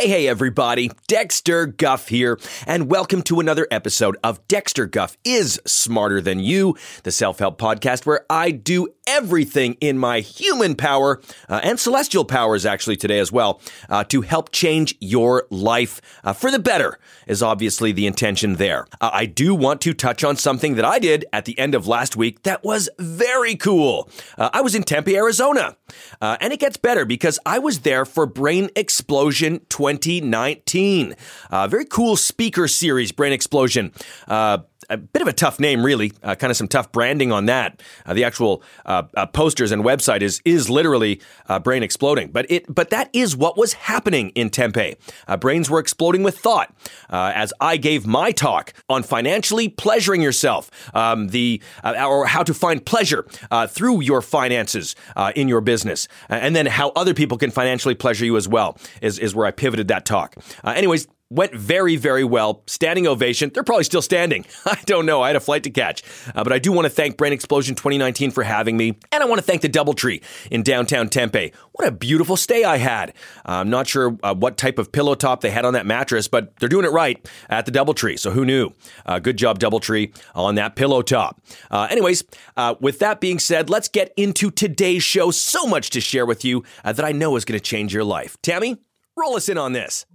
Hey, hey, everybody. Dexter Guff here, and welcome to another episode of Dexter Guff is Smarter Than You, the self help podcast where I do everything in my human power uh, and celestial powers, actually, today as well, uh, to help change your life uh, for the better, is obviously the intention there. Uh, I do want to touch on something that I did at the end of last week that was very cool. Uh, I was in Tempe, Arizona, uh, and it gets better because I was there for Brain Explosion 2019. Uh, very cool speaker series, Brain Explosion. Uh, a bit of a tough name, really. Uh, kind of some tough branding on that. Uh, the actual uh, uh posters and website is is literally uh, brain exploding, but it but that is what was happening in Tempe. Brains were exploding with thought. as I gave my talk on financially pleasuring yourself, um, the or how to find pleasure through your finances in your business, and then how other people can financially pleasure you as well is is where I pivoted that talk. anyways went very, very well. Standing ovation. They're probably still standing. I don't know. I had a flight to catch. Uh, but I do want to thank Brain Explosion 2019 for having me. And I want to thank the Doubletree in downtown Tempe. What a beautiful stay I had. Uh, I'm not sure uh, what type of pillow top they had on that mattress, but they're doing it right at the Doubletree. So who knew? Uh, good job, Doubletree, on that pillow top. Uh, anyways, uh, with that being said, let's get into today's show. So much to share with you that I know is going to change your life. Tammy, roll us in on this.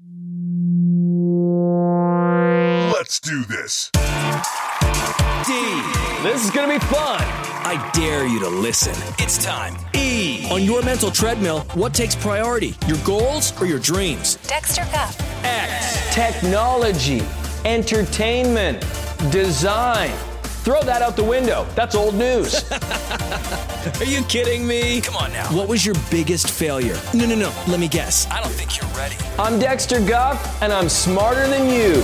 Let's do this. D. This is going to be fun. I dare you to listen. It's time. E. On your mental treadmill, what takes priority? Your goals or your dreams? Dexter Guff. X. Technology, entertainment, design. Throw that out the window. That's old news. Are you kidding me? Come on now. What was your biggest failure? No, no, no. Let me guess. I don't think you're ready. I'm Dexter Guff, and I'm smarter than you.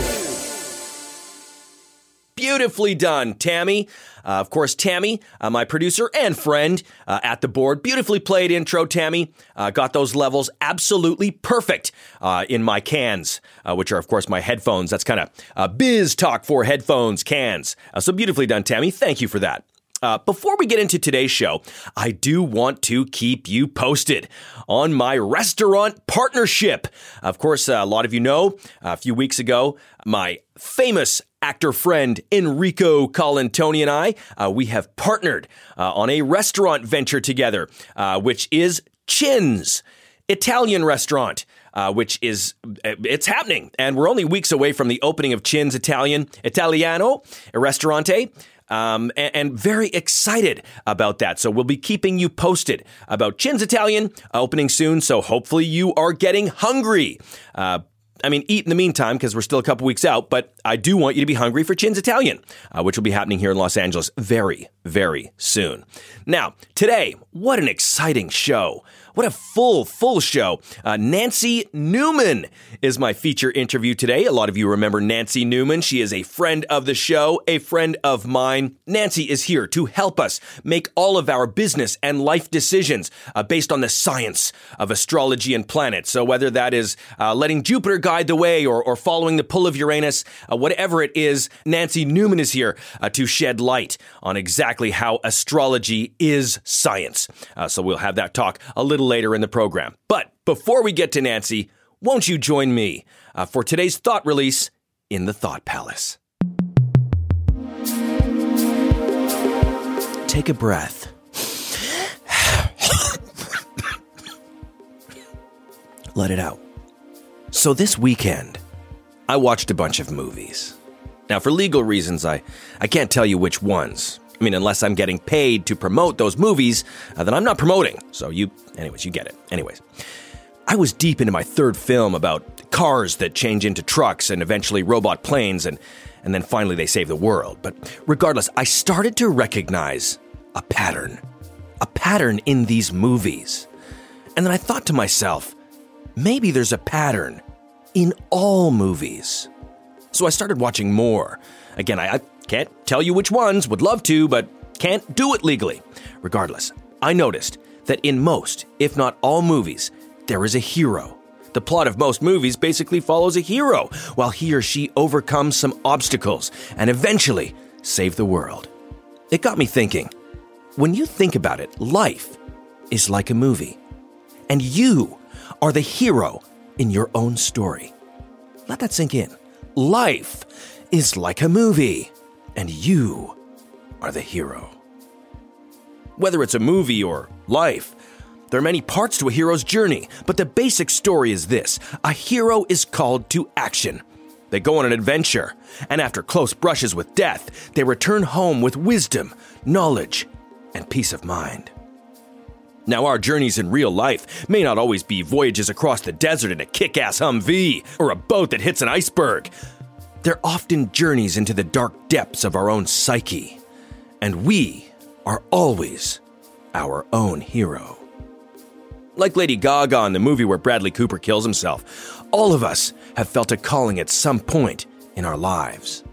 Beautifully done, Tammy. Uh, of course, Tammy, uh, my producer and friend uh, at the board. Beautifully played intro, Tammy. Uh, got those levels absolutely perfect uh, in my cans, uh, which are, of course, my headphones. That's kind of biz talk for headphones, cans. so beautifully done, Tammy. Thank you for that. Uh, before we get into today's show, I do want to keep you posted on my restaurant partnership. Of course, uh, a lot of you know a few weeks ago, my famous actor friend Enrico Colantoni and I, uh, we have partnered uh, on a restaurant venture together, uh, which is Chin's Italian restaurant. Uh, which is uh, it's happening, and we're only weeks away from the opening of Chin's Italian Italiano Restaurante. Um, and, and, very excited about that. So we'll be keeping you posted about Chin's Italian opening soon. So hopefully you are getting hungry. Uh, I mean, eat in the meantime because we're still a couple weeks out, but I do want you to be hungry for Chin's Italian, uh, which will be happening here in Los Angeles very, very soon. Now, today, what an exciting show! What a full, full show. Uh, Nancy Newman is my feature interview today. A lot of you remember Nancy Newman. She is a friend of the show, a friend of mine. Nancy is here to help us make all of our business and life decisions uh, based on the science of astrology and planets. So whether that is uh, letting Jupiter guide the way or, or following the pull of Uranus, uh, whatever it is, Nancy Newman is here uh, to shed light on exactly how astrology is science. Uh, so we'll have that talk a little little later in the program. But before we get to Nancy, won't you join me uh, for today's thought release in the Thought Palace? Take a breath. Let it out. So this weekend, I watched a bunch of movies. Now, for legal reasons, I, I can't tell you which ones, I mean, unless I'm getting paid to promote those movies, uh, then I'm not promoting. So you, anyways, you get it. Anyways, I was deep into my third film about cars that change into trucks and eventually robot planes, and and then finally they save the world. But regardless, I started to recognize a pattern, a pattern in these movies, and then I thought to myself, maybe there's a pattern in all movies. So I started watching more. Again, I, can't tell you which ones, would love to, but can't do it legally. Regardless, I noticed that in most, if not all movies, there is a hero. The plot of most movies basically follows a hero while he or she overcomes some obstacles and eventually save the world. It got me thinking. When you think about it, life is like a movie. And you are the hero in your own story. Let that sink in. Life is like a movie, and you are the hero. Whether it's a movie or life, there are many parts to a hero's journey, but the basic story is this a hero is called to action. They go on an adventure, and after close brushes with death, they return home with wisdom, knowledge, and peace of mind. Now, our journeys in real life may not always be voyages across the desert in a kick ass Humvee or a boat that hits an iceberg. They're often journeys into the dark depths of our own psyche, and we are always our own hero. Like Lady Gaga in the movie where Bradley Cooper kills himself, all of us have felt a calling at some point in our lives.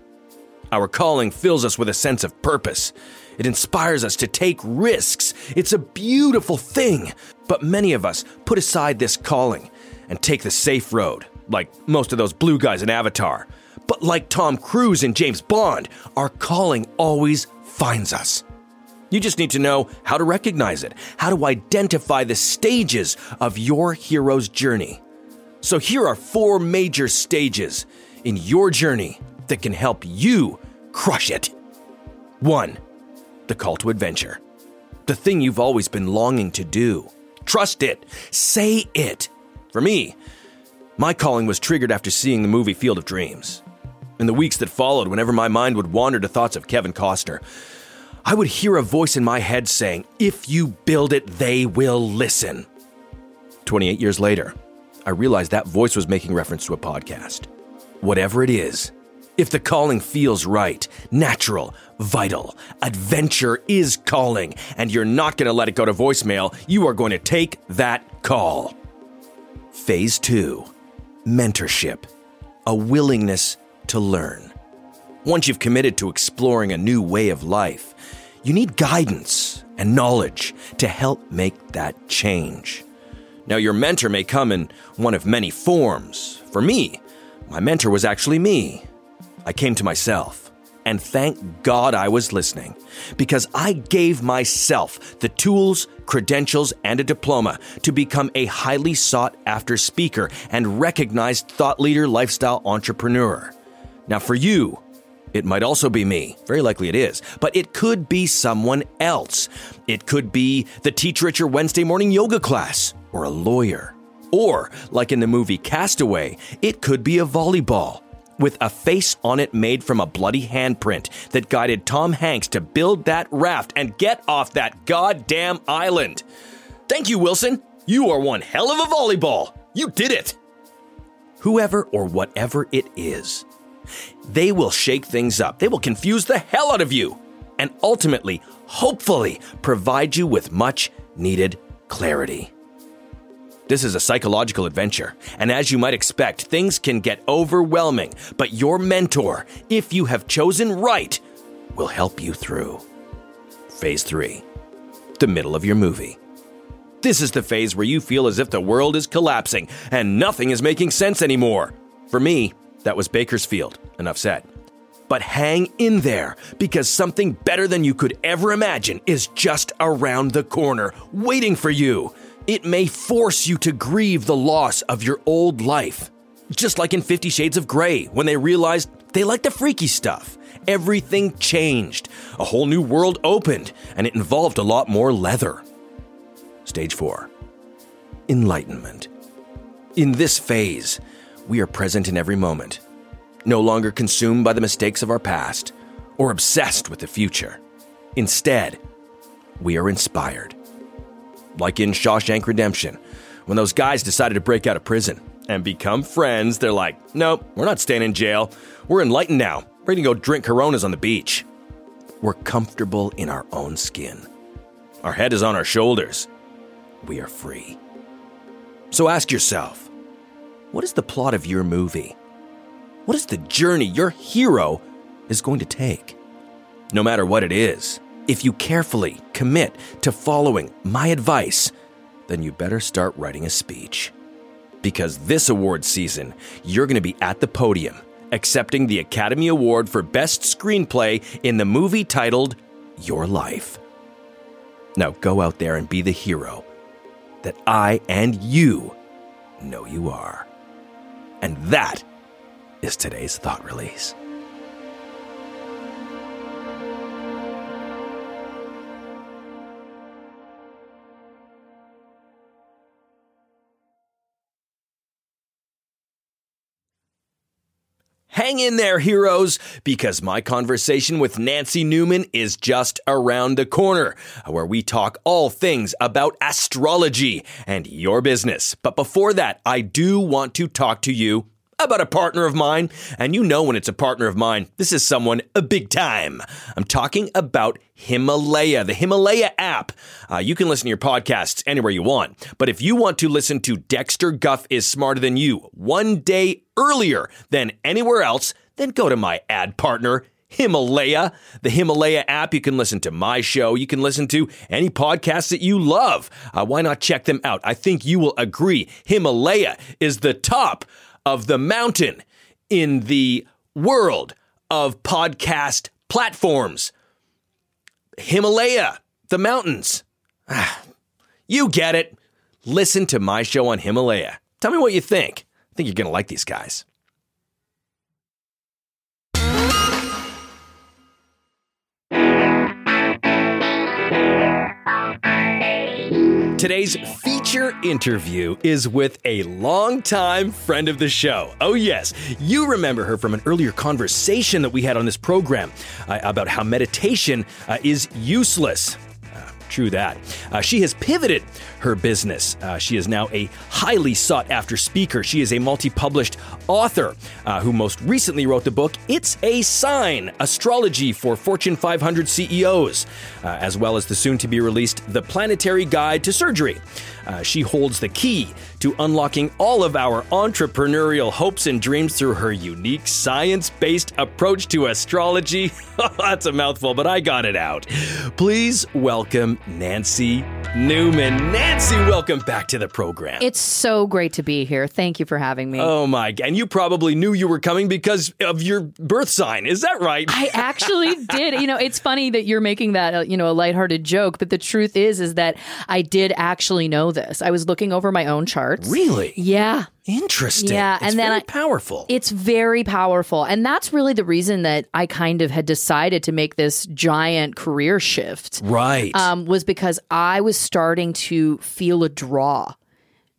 Our calling fills us with a sense of purpose. It inspires us to take risks. It's a beautiful thing. But many of us put aside this calling and take the safe road, like most of those blue guys in Avatar. But like Tom Cruise and James Bond, our calling always finds us. You just need to know how to recognize it, how to identify the stages of your hero's journey. So, here are four major stages in your journey that can help you crush it. One, the call to adventure. The thing you've always been longing to do. Trust it. Say it. For me, my calling was triggered after seeing the movie Field of Dreams. In the weeks that followed, whenever my mind would wander to thoughts of Kevin Costner, I would hear a voice in my head saying, If you build it, they will listen. 28 years later, I realized that voice was making reference to a podcast. Whatever it is, if the calling feels right, natural, vital, adventure is calling, and you're not going to let it go to voicemail, you are going to take that call. Phase two mentorship, a willingness to learn. Once you've committed to exploring a new way of life, you need guidance and knowledge to help make that change. Now, your mentor may come in one of many forms. For me, my mentor was actually me. I came to myself, and thank God I was listening, because I gave myself the tools, credentials, and a diploma to become a highly sought after speaker and recognized thought leader, lifestyle entrepreneur. Now, for you, it might also be me. Very likely it is. But it could be someone else. It could be the teacher at your Wednesday morning yoga class, or a lawyer. Or, like in the movie Castaway, it could be a volleyball with a face on it made from a bloody handprint that guided Tom Hanks to build that raft and get off that goddamn island. Thank you, Wilson. You are one hell of a volleyball. You did it. Whoever or whatever it is, they will shake things up. They will confuse the hell out of you and ultimately, hopefully, provide you with much needed clarity. This is a psychological adventure, and as you might expect, things can get overwhelming, but your mentor, if you have chosen right, will help you through. Phase 3 The middle of your movie. This is the phase where you feel as if the world is collapsing and nothing is making sense anymore. For me, that was Bakersfield. Enough said. But hang in there because something better than you could ever imagine is just around the corner, waiting for you. It may force you to grieve the loss of your old life. Just like in Fifty Shades of Grey, when they realized they liked the freaky stuff. Everything changed. A whole new world opened, and it involved a lot more leather. Stage 4 Enlightenment. In this phase, we are present in every moment, no longer consumed by the mistakes of our past or obsessed with the future. Instead, we are inspired like in Shawshank Redemption, when those guys decided to break out of prison and become friends, they're like, nope, we're not staying in jail. We're enlightened now. We're gonna go drink coronas on the beach. We're comfortable in our own skin. Our head is on our shoulders. We are free. So ask yourself what is the plot of your movie? What is the journey your hero is going to take? No matter what it is, if you carefully commit to following my advice, then you better start writing a speech. Because this award season, you're going to be at the podium accepting the Academy Award for Best Screenplay in the movie titled Your Life. Now go out there and be the hero that I and you know you are. And that is today's thought release. Hang in there, heroes, because my conversation with Nancy Newman is just around the corner, where we talk all things about astrology and your business. But before that, I do want to talk to you about a partner of mine. And you know when it's a partner of mine, this is someone a big time. I'm talking about Himalaya, the Himalaya app. Uh, you can listen to your podcasts anywhere you want. But if you want to listen to Dexter Guff is Smarter Than You one day earlier than anywhere else, then go to my ad partner, Himalaya, the Himalaya app. You can listen to my show. You can listen to any podcast that you love. Uh, why not check them out? I think you will agree. Himalaya is the top of the mountain in the world of podcast platforms. Himalaya, the mountains. Ah, you get it. Listen to my show on Himalaya. Tell me what you think. I think you're going to like these guys. Today's feature interview is with a longtime friend of the show. Oh, yes, you remember her from an earlier conversation that we had on this program uh, about how meditation uh, is useless. Uh, True that. Uh, she has pivoted her business. Uh, she is now a highly sought after speaker. She is a multi published author uh, who most recently wrote the book It's a Sign Astrology for Fortune 500 CEOs, uh, as well as the soon to be released The Planetary Guide to Surgery. Uh, she holds the key to unlocking all of our entrepreneurial hopes and dreams through her unique science based approach to astrology. That's a mouthful, but I got it out. Please welcome Nancy Newman. Nancy, welcome back to the program. It's so great to be here. Thank you for having me. Oh my, and you probably knew you were coming because of your birth sign. Is that right? I actually did. You know, it's funny that you're making that, uh, you know, a lighthearted joke, but the truth is, is that I did actually know this. I was looking over my own charts. Really? Yeah. Interesting. Yeah, It's and then I- powerful. It's very powerful. And that's really the reason that I kind of had decided to make this giant career shift. right. Um, was because I was starting to feel a draw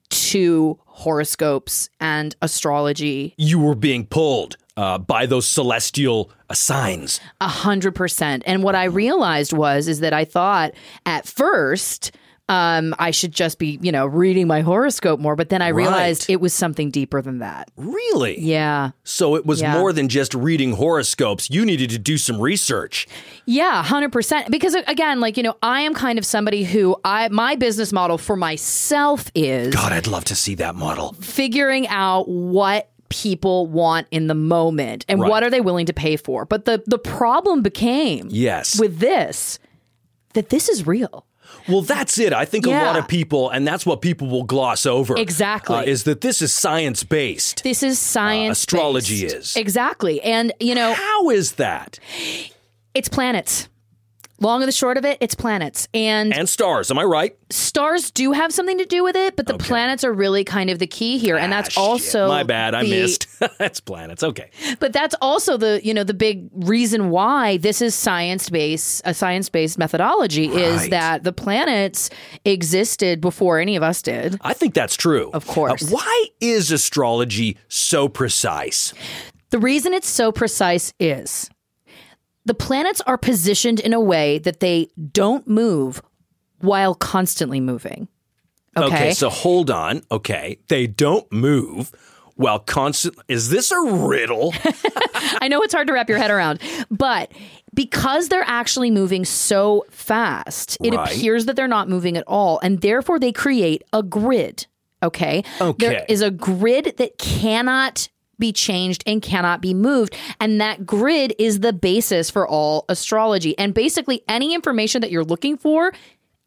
to horoscopes and astrology you were being pulled uh, by those celestial signs. A hundred percent. And what I realized was is that I thought at first um, I should just be, you know, reading my horoscope more, but then I realized Right. it was something deeper than that. Really? Yeah. So it was Yeah. more than just reading horoscopes. You needed to do some research. Yeah, 100%. Because uh, again, like, you know, I am kind of somebody who I my business model for myself is God, I'd love to see that model. figuring out what people want in the moment and Right. what are they willing to pay for. But the the problem became Yes. with this that this is real. Well, that's it. I think a lot of people, and that's what people will gloss over. Exactly. uh, is that this is science based. This is science. Uh, astrology is. Exactly. And, you know, How is that? it's planets. Long and the short of it, it's planets. And, And stars, am I right? stars do have something to do with it, but the planets are really kind of the key here. and that's Ah, shit. also my bad. I the- missed. that's planets. Okay. But that's also the, you know, the big reason why this is science-based, a science-based methodology is that the planets existed before any of us did. I think that's true. Of course. Uh, why is astrology so precise? The reason it's so precise is the planets are positioned in a way that they don't move while constantly moving. Okay. so hold on. Okay. They don't move while constant. Is this a riddle? I know it's hard to wrap your head around, but because they're actually moving so fast, it Right. appears that they're not moving at all. And therefore, they create a grid. Okay. Okay. There is a grid that cannot be changed and cannot be moved. And that grid is the basis for all astrology. And basically, any information that you're looking for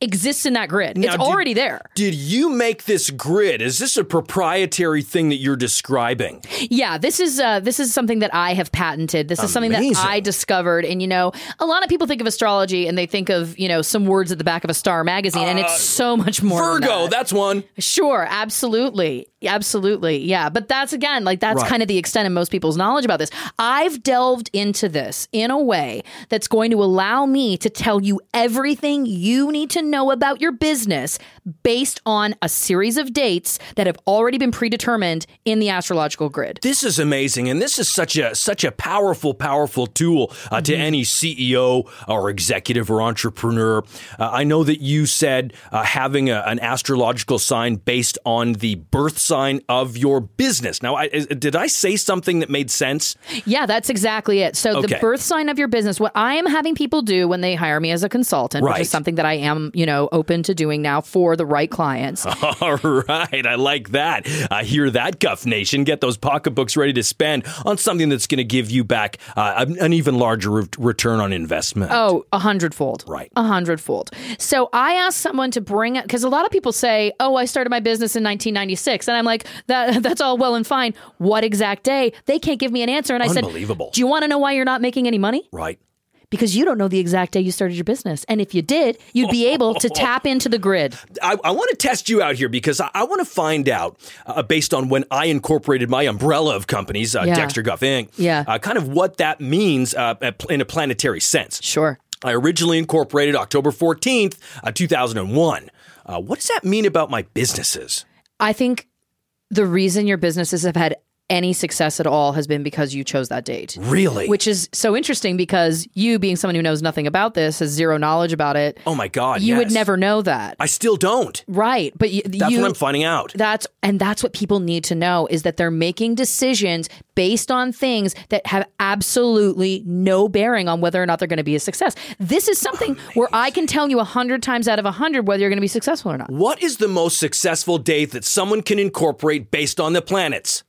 exists in that grid. Now, it's did- already there. Did you make this grid? Is this a proprietary thing that you're describing? Yeah, this is uh, this is something that I have patented. This is something that I discovered. And you know, a lot of people think of astrology and they think of you know some words at the back of a Star magazine, and it's so much more. Uh, Virgo, that. that's one. Sure, absolutely. Absolutely. Yeah. But that's again, like that's Right. kind of the extent of most people's knowledge about this. I've delved into this in a way that's going to allow me to tell you everything you need to know about your business based on a series of dates that have already been predetermined in the astrological grid. This is amazing, and this is such a such a powerful, powerful tool uh, to Mm-hmm. any CEO or executive or entrepreneur. Uh, I know that you said uh, having a, an astrological sign based on the birth sign of your business. Now, I, did I say something that made sense? Yeah, that's exactly it. So Okay. the birth sign of your business, what I am having people do when they hire me as a consultant, which is something that I am, you know, open to doing now for the right clients. All right, I like that. I hear that, Guff Nation. Get those pocketbooks ready to spend on something that's going to give you back uh, an an even larger re- return on investment. Oh, a hundredfold. Right. A hundredfold. So I asked someone to bring it because a lot of people say, "Oh, I started my business in 1996," and I'm like, "That that's all well and fine. What exact day?" They can't give me an answer, and I said, Unbelievable. "Do you want to know why you're not making any money? Right. Because you don't know the exact day you started your business, and if you did, you'd be able to tap into the grid." I, I want to test you out here because I, I want to find out, uh, based on when I incorporated my umbrella of companies, uh, Yeah. Dexter Guff Inc., Yeah. uh, kind of what that means uh, in a planetary sense. Sure. I originally incorporated October 14th, uh, 2001. Uh, what does that mean about my businesses? I think the reason your businesses have had any success at all has been because you chose that date. Really? Which is so interesting because you, being someone who knows nothing about this, has zero knowledge about it. oh my God. you would never know that. I still don't. Right. But you, That's you, what I'm finding out. That's and that's what people need to know is that they're making decisions based on things that have absolutely no bearing on whether or not they're going to be a success. This is something oh, where I can tell you a hundred times out of a hundred whether you're going to be successful or not. What is the most successful date that someone can incorporate based on the planets?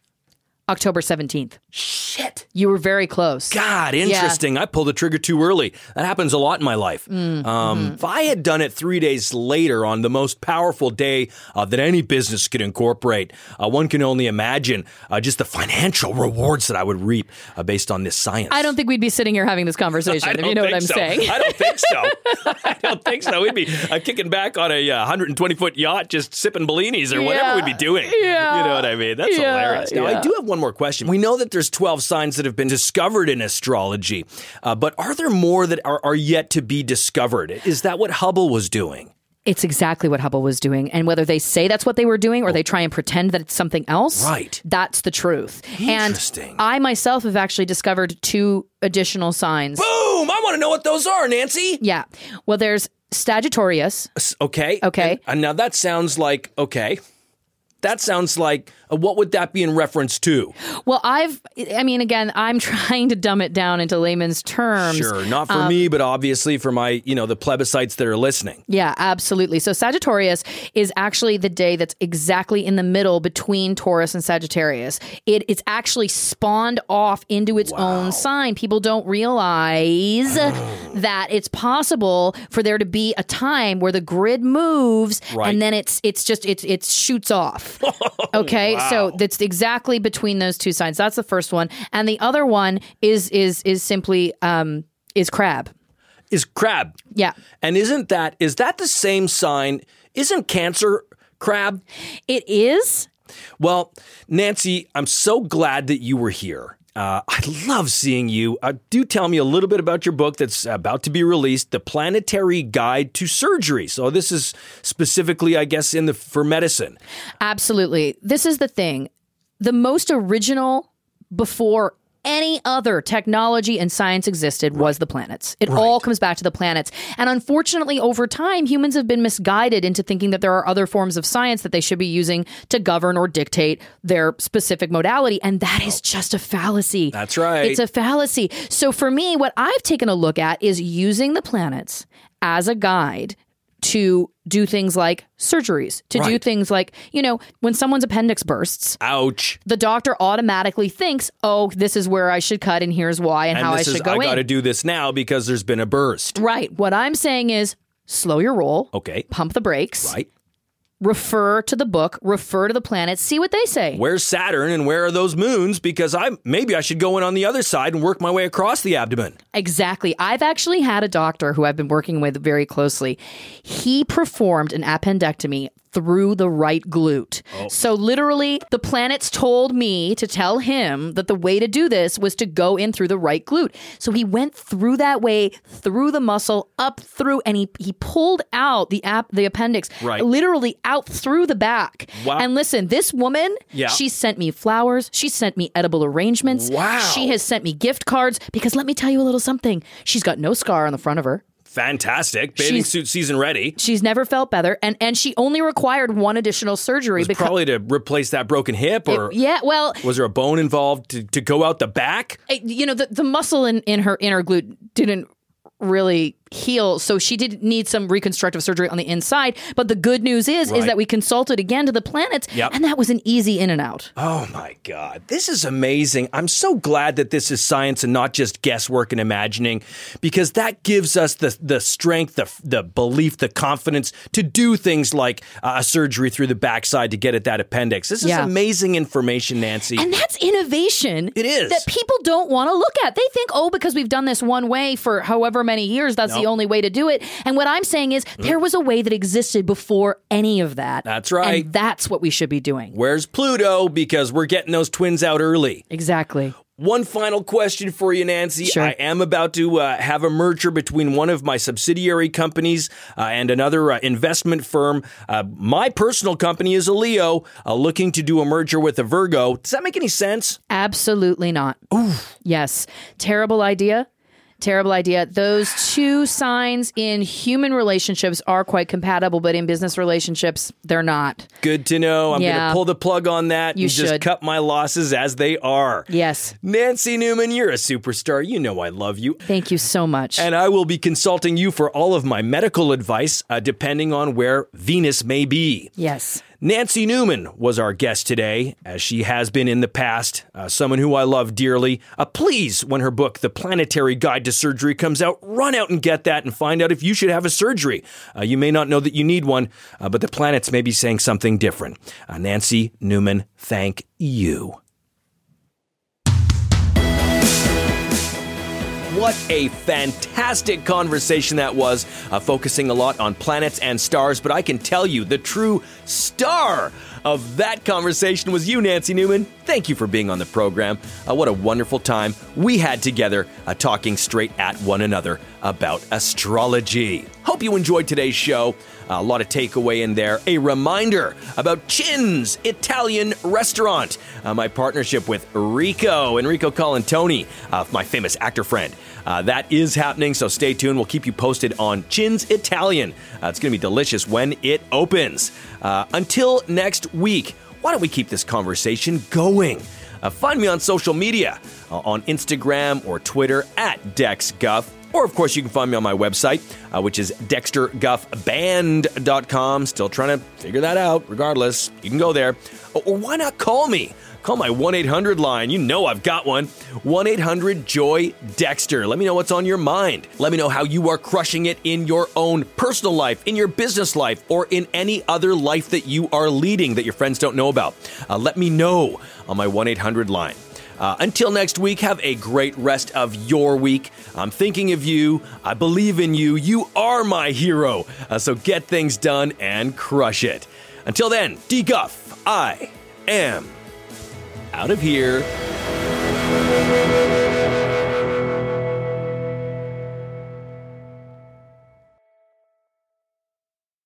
October seventeenth. Shit. You were very close. God, interesting. I pulled the trigger too early. That happens a lot in my life. Mm, Um, mm-hmm. If I had done it three days later on the most powerful day uh, that any business could incorporate, uh, one can only imagine uh, just the financial rewards that I would reap uh, based on this science. I don't think we'd be sitting here having this conversation if you know what I'm so. saying. I don't think so. I don't think so. We'd be uh, kicking back on a uh, 120 foot yacht, just sipping Bellinis or whatever Yeah. we'd be doing. Yeah. You know what I mean? That's Yeah, hilarious. Now, I do have one more question. We know that there's 12 signs that have been discovered in astrology, uh, but are there more that are, are yet to be discovered? Is that what Hubble was doing? It's exactly what Hubble was doing. And whether they say that's what they were doing or they try and pretend that it's something else, Right. that's the truth. Interesting. And I myself have actually discovered two additional signs. Boom! I want to know what those are, Nancy. Yeah. Well, there's Sagittarius. Okay. Okay. And, and now that sounds like, okay. That sounds like, uh, what would that be in reference to? Well, I've, I mean, again, I'm trying to dumb it down into layman's terms. Sure, not for Um, me, but obviously for my, you know, the plebiscites that are listening. Yeah, absolutely. So Sagittarius is actually the day that's exactly in the middle between Taurus and Sagittarius. It, it's actually spawned off into its own sign. People don't realize that it's possible for there to be a time where the grid moves Right. and then it's it's just it's it shoots off. Okay, so that's exactly between those two signs. That's the first one, and the other one is is is simply um is crab. Is crab. Yeah. And isn't that is that the same sign? Isn't cancer crab? It is. Well, Nancy, I'm so glad that you were here. Uh, I love seeing you. Uh, do tell me a little bit about your book that's about to be released, "The Planetary Guide to Surgery." So this is specifically, I guess, in the for medicine. Absolutely. This is the thing. The most original before any other technology and science existed was the planets. It all comes back to the planets. And unfortunately, over time, humans have been misguided into thinking that there are other forms of science that they should be using to govern or dictate their specific modality. And that is oh. just a fallacy. That's right. It's a fallacy. So for me, what I've taken a look at is using the planets as a guide to do things like surgeries, to do things like, you know, when someone's appendix bursts, Ouch! the doctor automatically thinks, oh, this is where I should cut and here's why and, And how I should is go I got to do this now because there's been a burst. Right. What I'm saying is slow your roll, Okay. pump the brakes, Right. Refer to the book, refer to the planets, see what they say. Where's Saturn and where are those moons? Because I maybe I should go in on the other side and work my way across the abdomen. Exactly. I've actually had a doctor who I've been working with very closely. He performed an appendectomy through the right glute. Oh. So literally, the planets told me to tell him that the way to do this was to go in through the right glute. So he went through that way, through the muscle, up through, and he he pulled out the app the appendix, Right. literally out through the back. Wow. And listen, this woman, Yeah. she sent me flowers. She sent me edible arrangements. Wow. She has sent me gift cards because let me tell you a little something. She's got no scar on the front of her. Fantastic. Bathing She's- suit season ready. She's never felt better, and and she only required one additional surgery because probably to replace that broken hip or yeah, well, was there a bone involved to, to go out the back? You know the the muscle in in her inner glute didn't really heal so she did need some reconstructive surgery on the inside but the good news is Right. is that we consulted again to the planets Yep. and that was an easy in and out Oh my God. This is amazing. I'm so glad that this is science and not just guesswork and imagining because that gives us the, the strength, the, the belief, the confidence to do things like uh, a surgery through the backside to get at that appendix. This is Yeah. amazing information, Nancy. And that's innovation. It is. That people don't want to look at. They think, oh, because we've done this one way for however many years, that's the Nope. only way to do it. And what I'm saying is, there was a way that existed before any of that. That's right. And that's what we should be doing. Where's Pluto? Because we're getting those twins out early. Exactly. One final question for you, Nancy. Sure. I am about to uh, have a merger between one of my subsidiary companies uh, and another uh, investment firm. Uh, my personal company is a Leo, uh, looking to do a merger with a Virgo. Does that make any sense? Absolutely not. Yes. Terrible idea. Terrible idea. Those two signs in human relationships are quite compatible, but in business relationships, they're not. Good to know. I'm going to pull the plug on that You and just should. cut my losses as they are. Yes. Nancy Newman, you're a superstar. You know I love you. Thank you so much. And I will be consulting you for all of my medical advice, uh, depending on where Venus may be. yes. Nancy Newman was our guest today, as she has been in the past, uh, someone who I love dearly. Uh, please, when her book, The Planetary Guide to Surgery, comes out, run out and get that and find out if you should have a surgery. Uh, you may not know that you need one, uh, but the planets may be saying something different. Uh, Nancy Newman, thank you. What a fantastic conversation that was, uh, focusing a lot on planets and stars. But I can tell you, the true star of that conversation was you, Nancy Newman. Thank you for being on the program. Uh, what a wonderful time we had together uh, talking straight at one another about astrology. Hope you enjoyed today's show. A lot of takeaway in there. A reminder about Chin's Italian Restaurant, uh, my partnership with Rico, Enrico Colantoni, uh, my famous actor friend. Uh, that is happening, so stay tuned. We'll keep you posted on Chin's Italian. Uh, it's going to be delicious when it opens. Uh, until next week, why don't we keep this conversation going? Uh, find me on social media uh, on Instagram or Twitter at DexGuff. Or, of course, you can find me on my website, uh, which is dexterguffband.com. Still trying to figure that out. Regardless, you can go there. Or, why not call me? Call my 1 800 line. You know I've got one. 1 800 Joy Dexter. Let me know what's on your mind. Let me know how you are crushing it in your own personal life, in your business life, or in any other life that you are leading that your friends don't know about. Uh, let me know on my 1 800 line. Uh, until next week, have a great rest of your week. I'm thinking of you. I believe in you. You are my hero. Uh, so get things done and crush it. Until then, D Guff, I am out of here.